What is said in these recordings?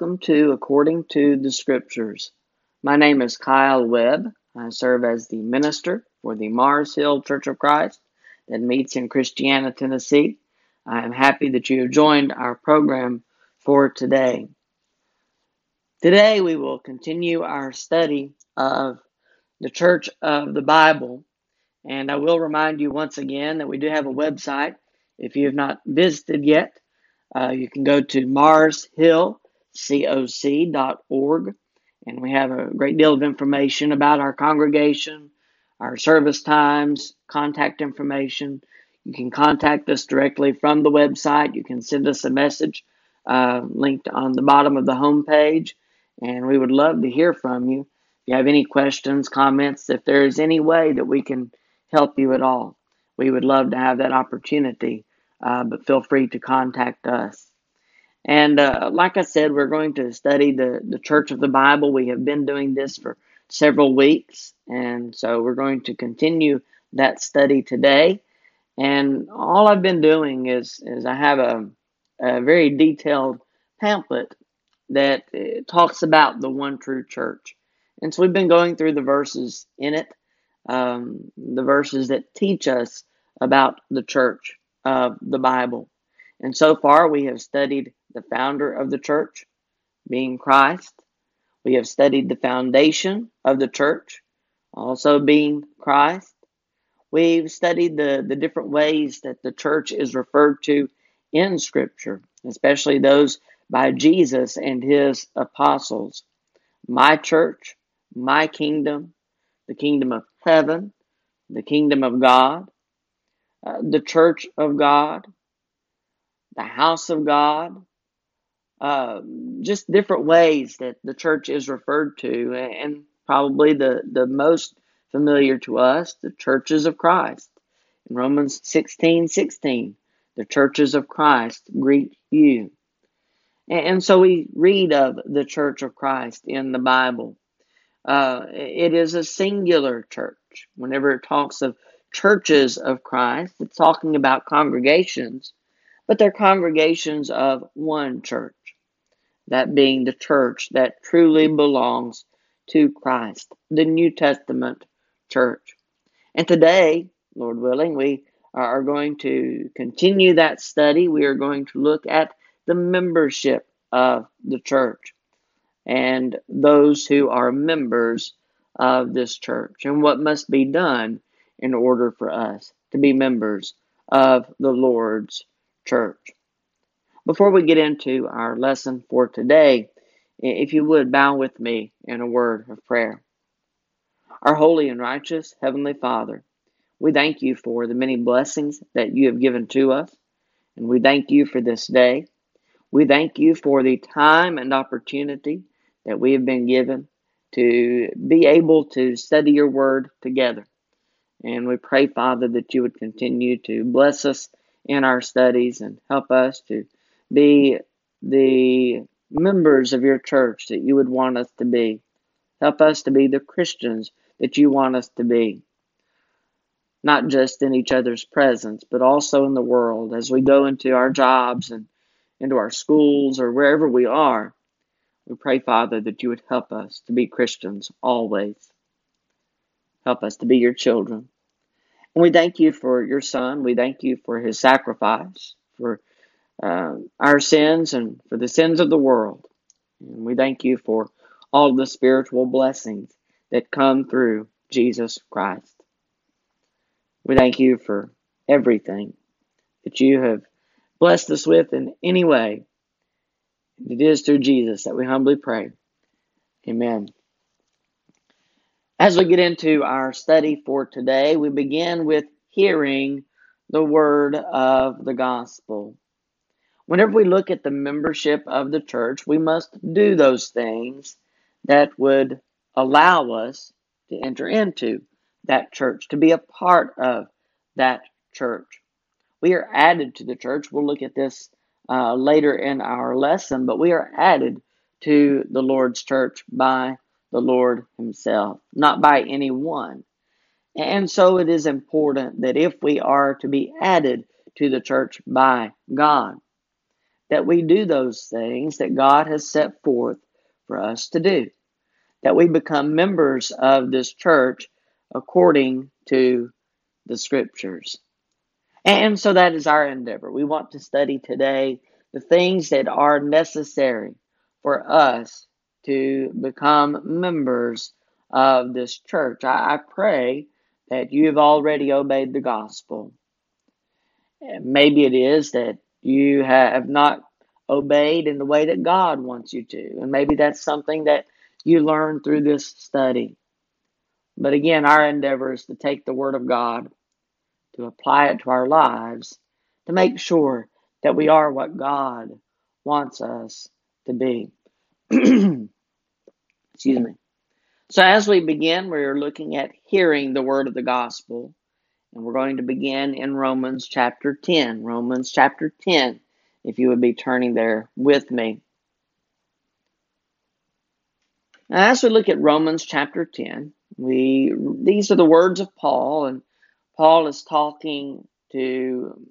Welcome to According to the Scriptures. My name is Kyle Webb. I serve as the minister for the Mars Hill Church of Christ that meets in Christiana, Tennessee. I am happy that you have joined our program for today. Today we will continue our study of the Church of the Bible. And I will remind you once again that we do have a website. If you have not visited yet, uh, you can go to marshillcoc.org, and we have a great deal of information about our congregation, our service times, contact information. You can contact us directly from the website. You can send us a message uh, linked on the bottom of the homepage, and we would love to hear from you. If you have any questions, comments, if there is any way that we can help you at all, we would love to have that opportunity uh, but feel free to contact us. And uh, like I said, we're going to study the, the Church of the Bible. We have been doing this for several weeks, and so we're going to continue that study today. And all I've been doing is, is I have a, a very detailed pamphlet that uh, talks about the one true church. And so we've been going through the verses in it, um, the verses that teach us about the church of the Bible. And so far, we have studied the founder of the church, being Christ. We have studied the foundation of the church, also being Christ. We've studied the, the different ways that the church is referred to in Scripture, especially those by Jesus and his apostles. My church, my kingdom, the kingdom of heaven, the kingdom of God, uh, the church of God, the house of God, uh, just different ways that the church is referred to, and probably the, the most familiar to us, the churches of Christ. In Romans 16 16, the churches of Christ greet you. And, and so we read of the church of Christ in the Bible. Uh, it is a singular church. Whenever it talks of churches of Christ. It's talking about congregations, but they're congregations of one church, that being the church that truly belongs to Christ, the New Testament church. And today, Lord willing, we are going to continue that study. We are going to look at the membership of the church and those who are members of this church and what must be done in order for us to be members of the Lord's church. Before we get into our lesson for today, if you would bow with me in a word of prayer. Our holy and righteous Heavenly Father, we thank you for the many blessings that you have given to us, and we thank you for this day. We thank you for the time and opportunity that we have been given to be able to study your word together. And we pray, Father, that you would continue to bless us in our studies and help us to be the members of your church that you would want us to be. Help us to be the Christians that you want us to be. Not just in each other's presence, but also in the world as we go into our jobs and into our schools or wherever we are. We pray, Father, that you would help us to be Christians always. Help us to be your children. And we thank you for your son. We thank you for his sacrifice, for uh, our sins, and for the sins of the world. And we thank you for all the spiritual blessings that come through Jesus Christ. We thank you for everything that you have blessed us with in any way. It is through Jesus that we humbly pray. Amen. As we get into our study for today, we begin with hearing the word of the gospel. Whenever we look at the membership of the church, we must do those things that would allow us to enter into that church, to be a part of that church. We are added to the church. We'll look at this uh, later in our lesson, but we are added to the Lord's church by the Lord Himself, not by anyone. And so it is important that if we are to be added to the church by God, that we do those things that God has set forth for us to do, that we become members of this church according to the scriptures. And so that is our endeavor. We want to study today the things that are necessary for us to become members of this church. I, I pray that you have already obeyed the gospel. Maybe it is that you have not obeyed in the way that God wants you to. And maybe that's something that you learn through this study. But again, our endeavor is to take the Word of God, to apply it to our lives, to make sure that we are what God wants us to be. Excuse me. So, as we begin, we're looking at hearing the word of the gospel, and we're going to begin in Romans chapter 10. Romans chapter 10, if you would be turning there with me. Now, as we look at Romans chapter 10, we these are the words of Paul, and Paul is talking to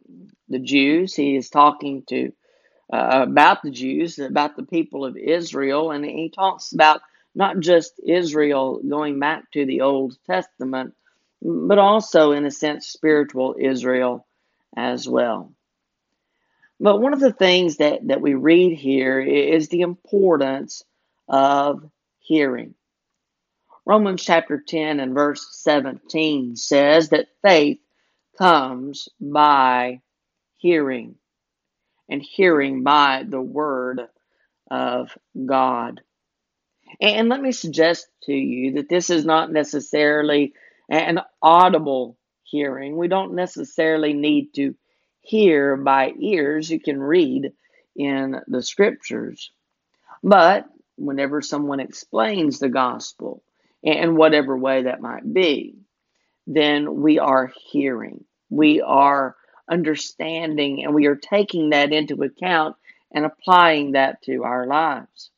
the Jews. He is talking to uh, about the Jews, about the people of Israel, and he talks about not just Israel going back to the Old Testament, but also, in a sense, spiritual Israel as well. But one of the things that, that we read here is the importance of hearing. Romans chapter 10 and verse 17 says that faith comes by hearing, and hearing by the word of God. And let me suggest to you that this is not necessarily an audible hearing. We don't necessarily need to hear by ears. You can read in the scriptures. But whenever someone explains the gospel, in whatever way that might be, then we are hearing. We are understanding and we are taking that into account and applying that to our lives.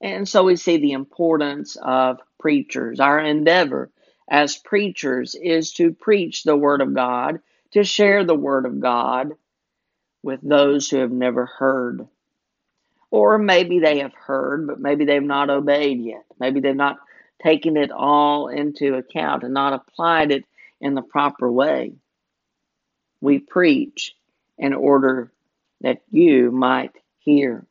And so we see the importance of preachers. Our endeavor as preachers is to preach the Word of God, to share the Word of God with those who have never heard. Or maybe they have heard, but maybe they've not obeyed yet. Maybe they've not taken it all into account and not applied it in the proper way. We preach in order that you might hear.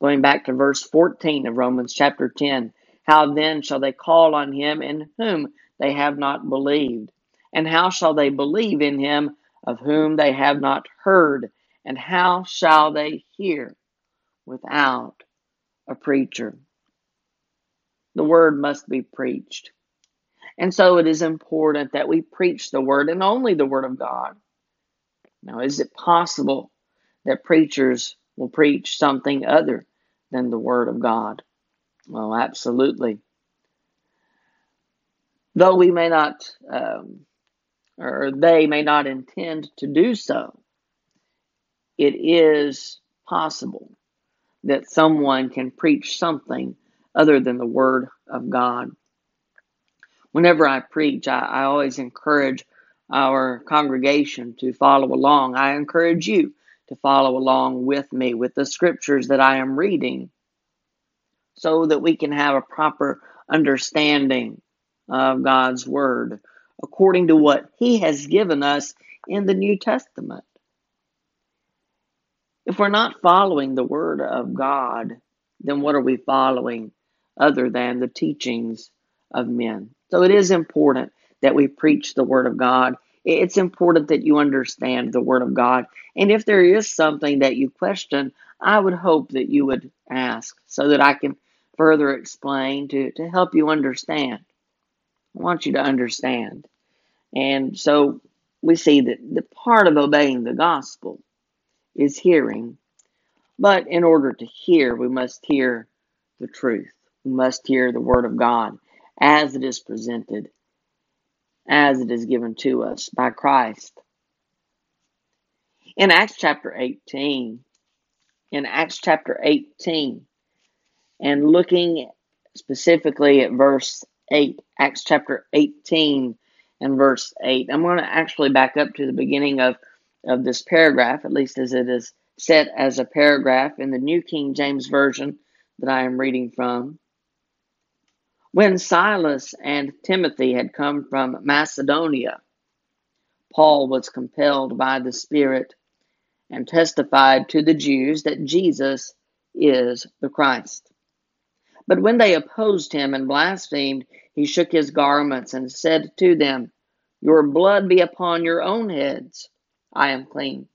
Going back to verse 14 of Romans chapter 10 How then shall they call on him in whom they have not believed? And how shall they believe in him of whom they have not heard? And how shall they hear without a preacher? The word must be preached. And so it is important that we preach the word and only the word of God. Now, is it possible that preachers will preach something other than the Word of God? Well, absolutely. Though we may not, um, or they may not intend to do so, it is possible that someone can preach something other than the Word of God. Whenever I preach, I, I always encourage our congregation to follow along. I encourage you to follow along with me with the scriptures that I am reading so that we can have a proper understanding of God's Word according to what He has given us in the New Testament. If we're not following the Word of God, then what are we following other than the teachings of men? So it is important that we preach the Word of God it's important that you understand the Word of God. And if there is something that you question, I would hope that you would ask so that I can further explain to, to help you understand. I want you to understand. And so we see that the part of obeying the gospel is hearing. But in order to hear, we must hear the truth. We must hear the Word of God as it is presented as it is given to us by Christ. In Acts chapter 18, in Acts chapter 18, and looking specifically at verse 8, Acts chapter 18 and verse 8, I'm going to actually back up to the beginning of, of this paragraph, at least as it is set as a paragraph in the New King James Version that I am reading from. When Silas and Timothy had come from Macedonia, Paul was compelled by the Spirit and testified to the Jews that Jesus is the Christ. But when they opposed him and blasphemed, he shook his garments and said to them, Your blood be upon your own heads. I am clean.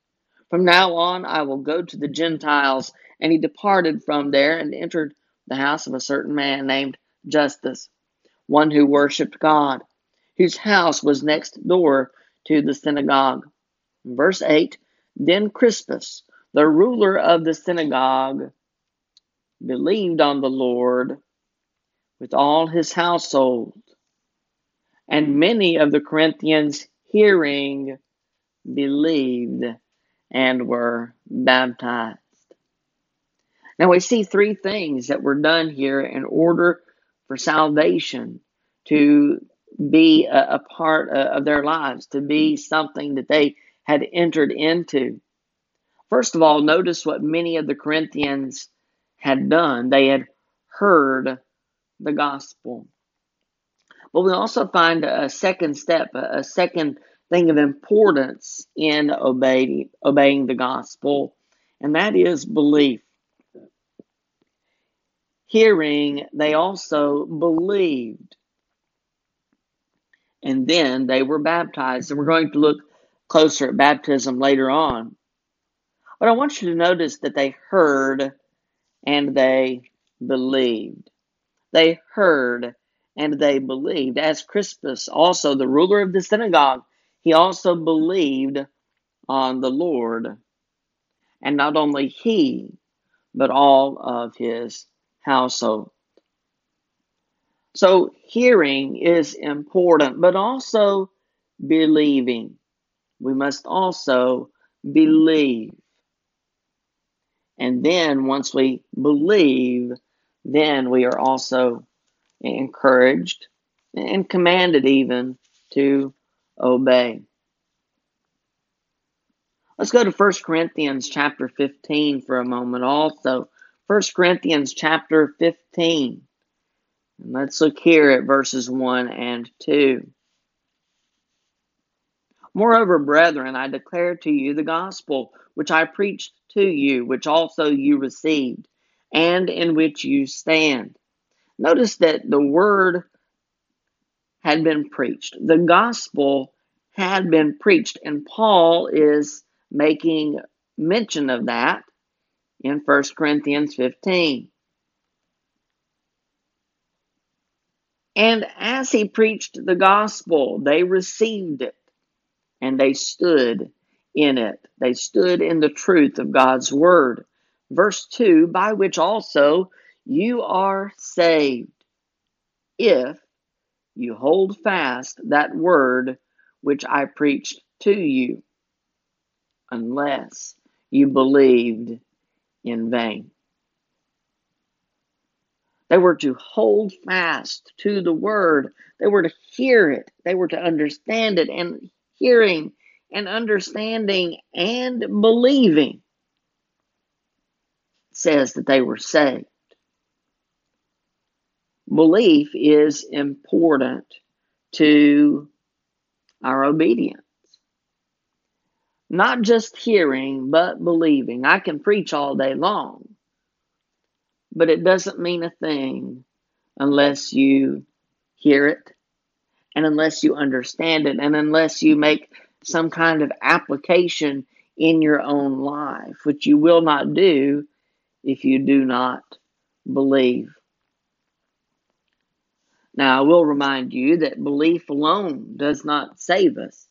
From now on I will go to the Gentiles. And he departed from there and entered the house of a certain man named Justus, one who worshipped God, whose house was next door to the synagogue. Verse 8 Then Crispus, the ruler of the synagogue, believed on the Lord with all his household. And many of the Corinthians, hearing, believed and were baptized. Now we see three things that were done here in order for salvation to be a, a part of their lives, to be something that they had entered into. First of all, notice what many of the Corinthians had done. They had heard the gospel. But we also find a second step, a second thing of importance in obeying, obeying the gospel, and that is belief. Hearing, they also believed. And then they were baptized. And we're going to look closer at baptism later on. But I want you to notice that they heard and they believed. They heard and they believed. As Crispus, also the ruler of the synagogue, he also believed on the Lord. And not only he, but all of his household. So hearing is important, but also believing. We must also believe. And then once we believe, then we are also encouraged and commanded even to obey. Let's go to 1 Corinthians chapter 15 for a moment also. 1 Corinthians chapter 15. And let's look here at verses 1 and 2. Moreover, brethren, I declare to you the gospel which I preached to you, which also you received, and in which you stand. Notice that the word had been preached. The gospel had been preached, and Paul is making mention of that in 1 Corinthians 15. And as he preached the gospel, they received it and they stood in it. They stood in the truth of God's word. Verse 2 By which also you are saved, if you hold fast that word which I preached to you, unless you believed in vain. They were to hold fast to the word. They were to hear it. They were to understand it. And hearing and understanding and believing says that they were saved. Belief is important to our obedience. Not just hearing, but believing. I can preach all day long, but it doesn't mean a thing unless you hear it and unless you understand it and unless you make some kind of application in your own life, which you will not do if you do not believe. Now, I will remind you that belief alone does not save us.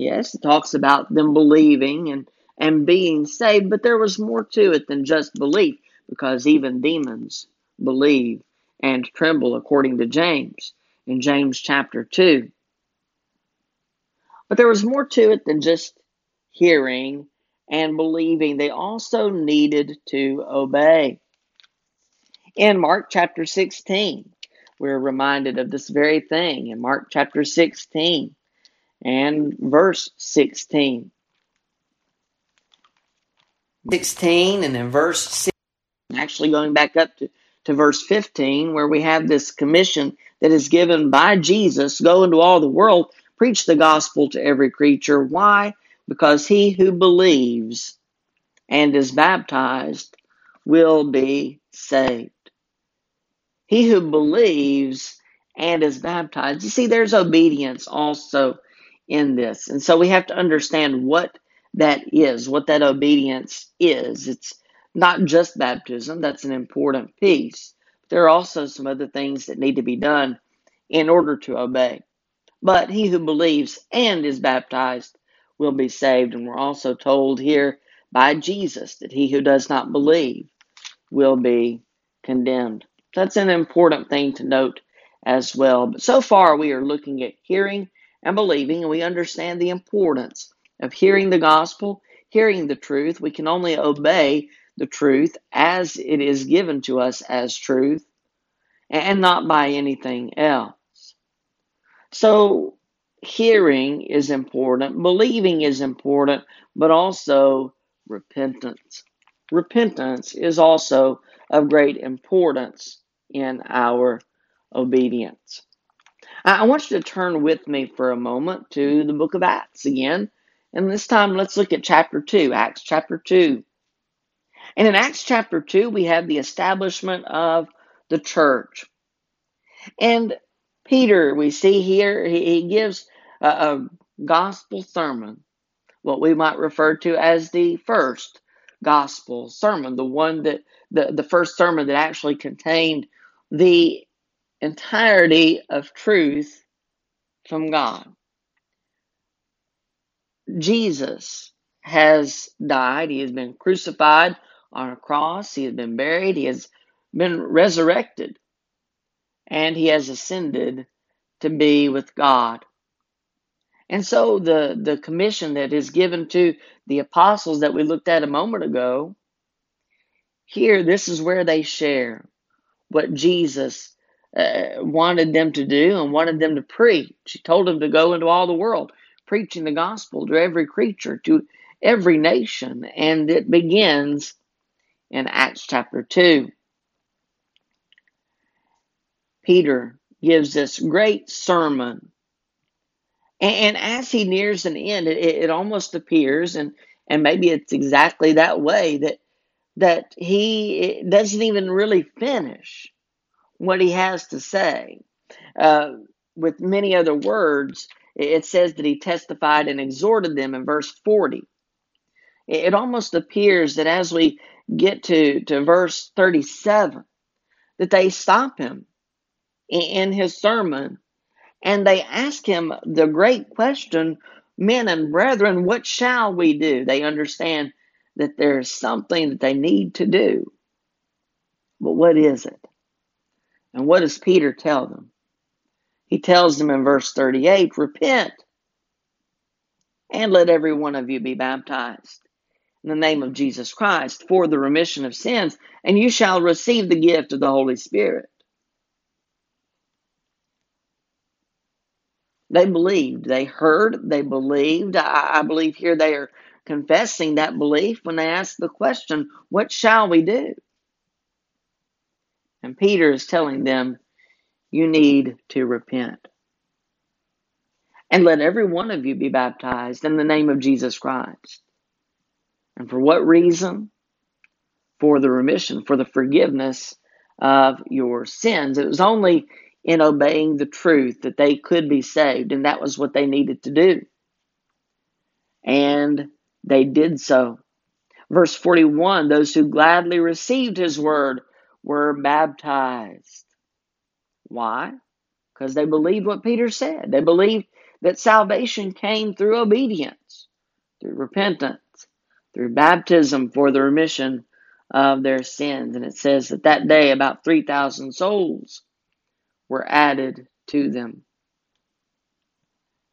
Yes, it talks about them believing and, and being saved, but there was more to it than just belief because even demons believe and tremble according to James in James chapter 2. But there was more to it than just hearing and believing. They also needed to obey. In Mark chapter 16, we're reminded of this very thing in Mark chapter 16 and verse 16. 16 and then verse 6, actually going back up to, to verse 15, where we have this commission that is given by Jesus go into all the world, preach the gospel to every creature. Why? Because he who believes and is baptized will be saved. He who believes and is baptized. You see, there's obedience also in this. And so we have to understand what that is, what that obedience is. It's not just baptism, that's an important piece. There are also some other things that need to be done in order to obey. But he who believes and is baptized will be saved. And we're also told here by Jesus that he who does not believe will be condemned. That's an important thing to note as well. But so far, we are looking at hearing and believing, and we understand the importance of hearing the gospel, hearing the truth. We can only obey the truth as it is given to us as truth and not by anything else. So, hearing is important, believing is important, but also repentance. Repentance is also of great importance in our obedience. I want you to turn with me for a moment to mm-hmm. the book of Acts again. And this time, let's look at chapter 2, Acts chapter 2. And in Acts chapter 2, we have the establishment of the church. And Peter, we see here, he, gives a, a gospel sermon, what we might refer to as the first gospel sermon, the one that the, the first sermon that actually contained the entirety of truth from God. Jesus has died, he has been crucified on a cross, he has been buried, he has been resurrected, and he has ascended to be with God. And so the, the commission that is given to the apostles that we looked at a moment ago, here, this is where they share what Jesus uh, wanted them to do and wanted them to preach. He told them to go into all the world, preaching the gospel to every creature, to every nation. And it begins in Acts chapter 2. Peter gives this great sermon and, and as he nears an end, it, it almost appears, and, and maybe it's exactly that way, that, that he doesn't even really finish what he has to say. Uh, with many other words, it says that he testified and exhorted them in verse 40. It almost appears that as we get to, to verse 37, that they stop him in his sermon and they ask him the great question, men and brethren, what shall we do? They understand that there's something that they need to do. But what is it? And what does Peter tell them? He tells them in verse 38 repent and let every one of you be baptized in the name of Jesus Christ for the remission of sins, and you shall receive the gift of the Holy Spirit. They believed. They heard. They believed. I, I believe here they are confessing that belief when they ask the question, What shall we do? And Peter is telling them, You need to repent. And let every one of you be baptized in the name of Jesus Christ. And for what reason? For the remission, for the forgiveness of your sins. It was only in obeying the truth that they could be saved, and that was what they needed to do. And they did so. Verse 41 those who gladly received his word were baptized. Why? Because they believed what Peter said. They believed that salvation came through obedience, through repentance, through baptism for the remission of their sins. And it says that that day about 3,000 souls were added to them.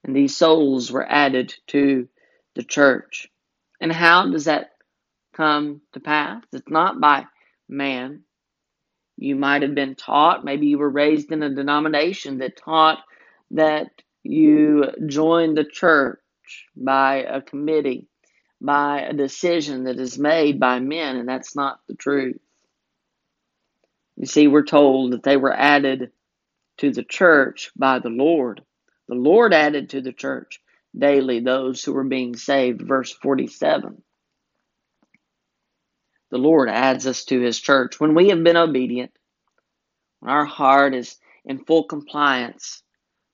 And these souls were added to the church. And how does that come to pass? It's not by man. You might have been taught, maybe you were raised in a denomination that taught that you joined the church by a committee by a decision that is made by men, and that's not the truth. You see, we're told that they were added to the church by the Lord. The Lord added to the church daily those who were being saved. Verse 47. The Lord adds us to his church when we have been obedient, when our heart is in full compliance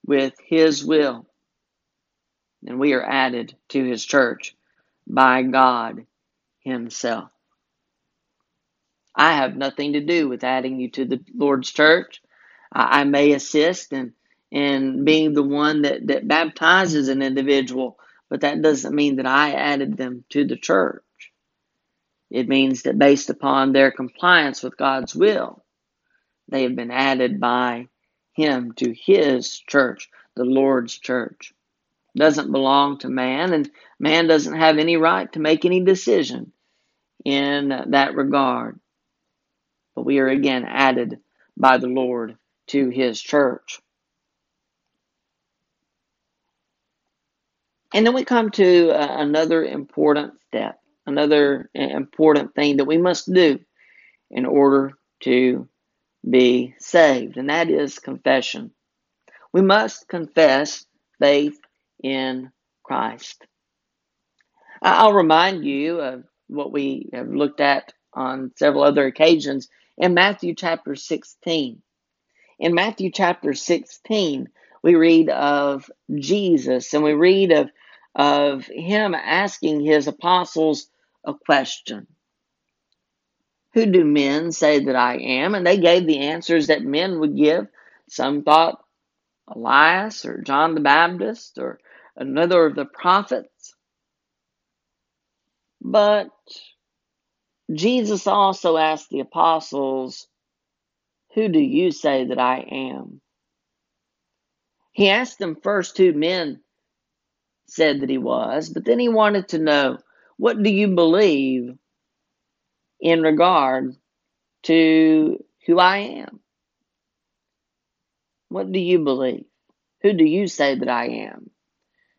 with his will, then we are added to his church by God himself. I have nothing to do with adding you to the Lord's church. I may assist in, in being the one that, that baptizes an individual, but that doesn't mean that I added them to the church. It means that based upon their compliance with God's will, they have been added by Him to His church, the Lord's church. It Doesn't belong to man, and man doesn't have any right to make any decision in that regard. But we are again added by the Lord to his church. And then we come to uh, another important step, another important thing that we must do in order to be saved, and that is confession. We must confess faith in Christ. I'll remind you of what we have looked at on several other occasions in Matthew chapter 16. In Matthew chapter 16, we read of Jesus and we read of, of him asking his apostles a question. Who do men say that I am? And they gave the answers that men would give. Some thought Elias or John the Baptist or another of the prophets. But Jesus also asked the apostles, Who do you say that I am? He asked them first who men said that he was, but then he wanted to know, What do you believe in regard to who I am? What do you believe? Who do you say that I am?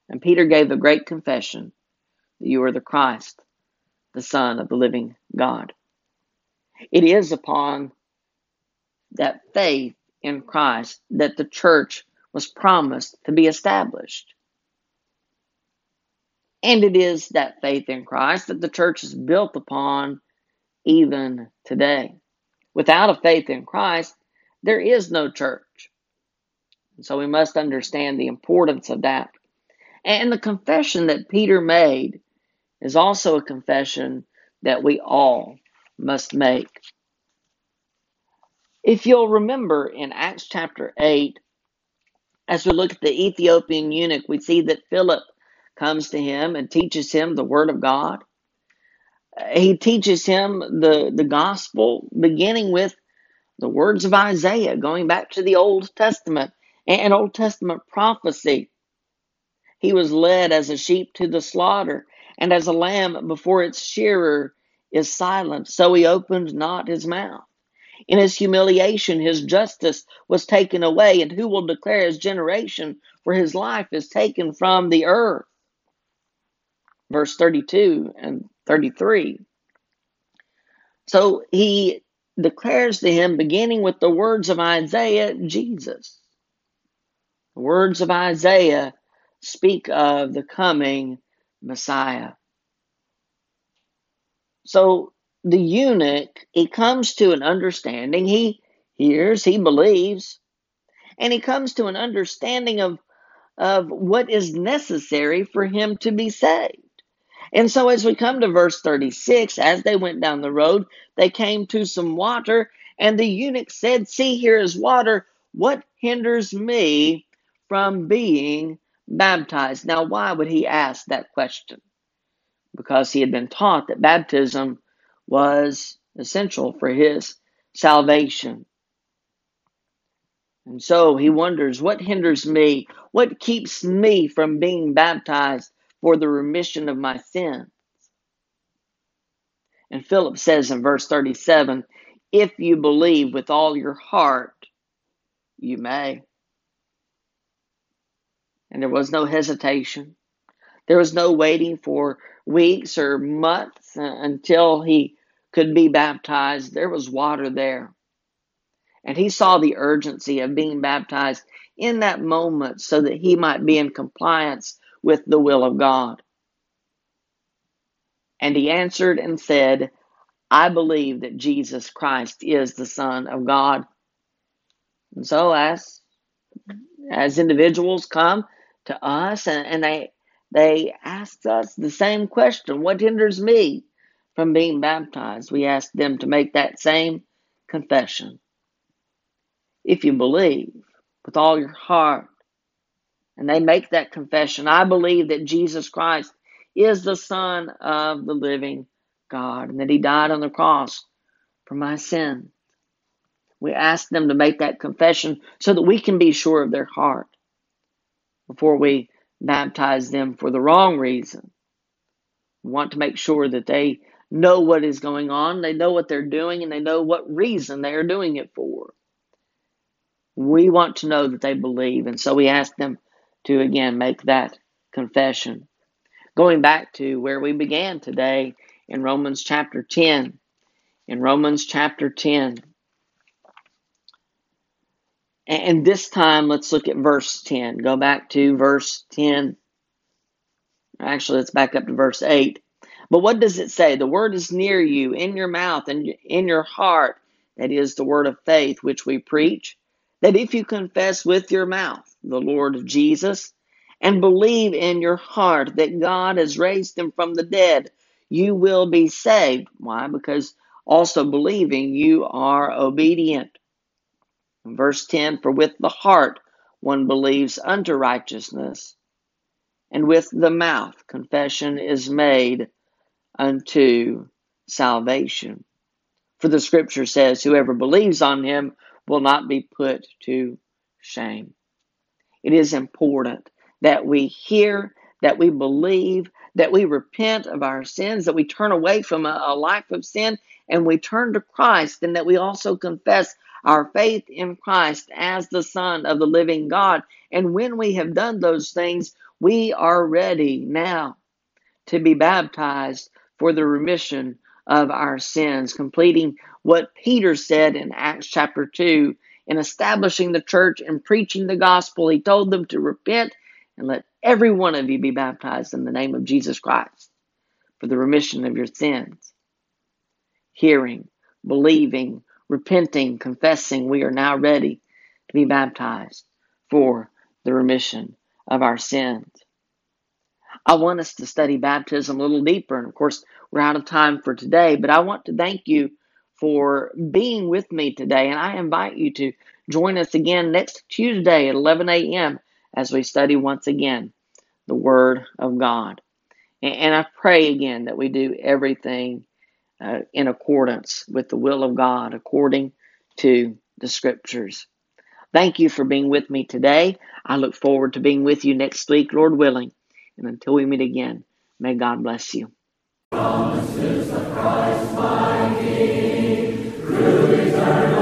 And Peter gave a great confession that you are the Christ, the Son of the living God. It is upon that faith in Christ that the church was promised to be established. And it is that faith in Christ that the church is built upon even today. Without a faith in Christ, there is no church. And so we must understand the importance of that. And the confession that Peter made is also a confession that we all must make. If you'll remember in Acts chapter 8, as we look at the Ethiopian eunuch, we see that Philip comes to him and teaches him the Word of God. He teaches him the, the gospel, beginning with the words of Isaiah, going back to the Old Testament and Old Testament prophecy. He was led as a sheep to the slaughter, and as a lamb before its shearer is silent, so he opened not his mouth. In his humiliation, his justice was taken away, and who will declare his generation? For his life is taken from the earth. Verse 32 and 33. So he declares to him, beginning with the words of Isaiah, Jesus. The words of Isaiah speak of the coming Messiah. So the eunuch, he comes to an understanding. He hears, he believes, and he comes to an understanding of, of what is necessary for him to be saved. And so as we come to verse 36, as they went down the road, they came to some water, and the eunuch said, See, here is water. What hinders me from being baptized? Now, why would he ask that question? Because he had been taught that baptism was essential for his salvation. And so he wonders what hinders me? What keeps me from being baptized for the remission of my sins? And Philip says in verse 37 if you believe with all your heart, you may. And there was no hesitation. There was no waiting for weeks or months until he could be baptized. There was water there. And he saw the urgency of being baptized in that moment so that he might be in compliance with the will of God. And he answered and said, I believe that Jesus Christ is the Son of God. And so as as individuals come to us and, and they they ask us the same question, what hinders me from being baptized? We ask them to make that same confession. If you believe with all your heart and they make that confession, I believe that Jesus Christ is the Son of the living God and that He died on the cross for my sin. We ask them to make that confession so that we can be sure of their heart before we baptize them for the wrong reason. We want to make sure that they know what is going on, they know what they're doing, and they know what reason they are doing it for. We want to know that they believe, and so we ask them to again make that confession. Going back to where we began today in Romans chapter 10. In Romans chapter 10. And this time, let's look at verse 10. Go back to verse 10. Actually, let's back up to verse 8. But what does it say? The word is near you, in your mouth and in your heart. That is the word of faith which we preach. That if you confess with your mouth the Lord Jesus and believe in your heart that God has raised him from the dead, you will be saved. Why? Because also believing you are obedient. Verse 10 For with the heart one believes unto righteousness, and with the mouth confession is made unto salvation. For the scripture says, Whoever believes on him will not be put to shame. It is important that we hear, that we believe, that we repent of our sins, that we turn away from a, a life of sin and we turn to Christ, and that we also confess our faith in Christ as the Son of the living God. And when we have done those things, we are ready now to be baptized for the remission of our sins, completing what Peter said in Acts chapter 2 in establishing the church and preaching the gospel. He told them to repent and let every one of you be baptized in the name of Jesus Christ for the remission of your sins. Hearing, believing, repenting, confessing, we are now ready to be baptized for the remission of our sins. I want us to study baptism a little deeper, and of course, we're out of time for today, but I want to thank you for being with me today, and I invite you to join us again next Tuesday at 11 a.m. as we study once again the Word of God. And I pray again that we do everything uh, in accordance with the will of God, according to the scriptures. Thank you for being with me today. I look forward to being with you next week, Lord willing. And until we meet again, may God bless you. To the